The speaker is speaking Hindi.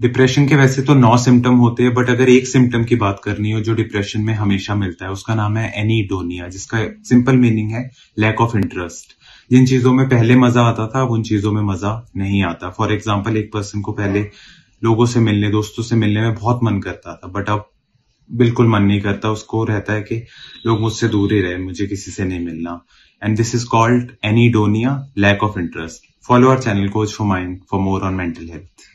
डिप्रेशन के वैसे तो नौ सिम्टम होते हैं बट अगर एक सिम्टम की बात करनी हो जो डिप्रेशन में हमेशा मिलता है, उसका नाम है एनीडोनिया जिसका सिंपल मीनिंग है लैक ऑफ़ इंटरेस्ट जिन चीज़ों में पहले मज़ा आता था उन चीज़ों में मज़ा नहीं आता. फॉर एग्ज़ाम्पल एक पर्सन को पहले लोगों से मिलने, दोस्तों से मिलने में बहुत मन करता था बट अब बिल्कुल मन नहीं करता. उसको रहता है कि लोग मुझसे दूर ही रहे, मुझे किसी से नहीं मिलना. And this is called anhedonia lack of interest follow our channel coach for mind for more on mental health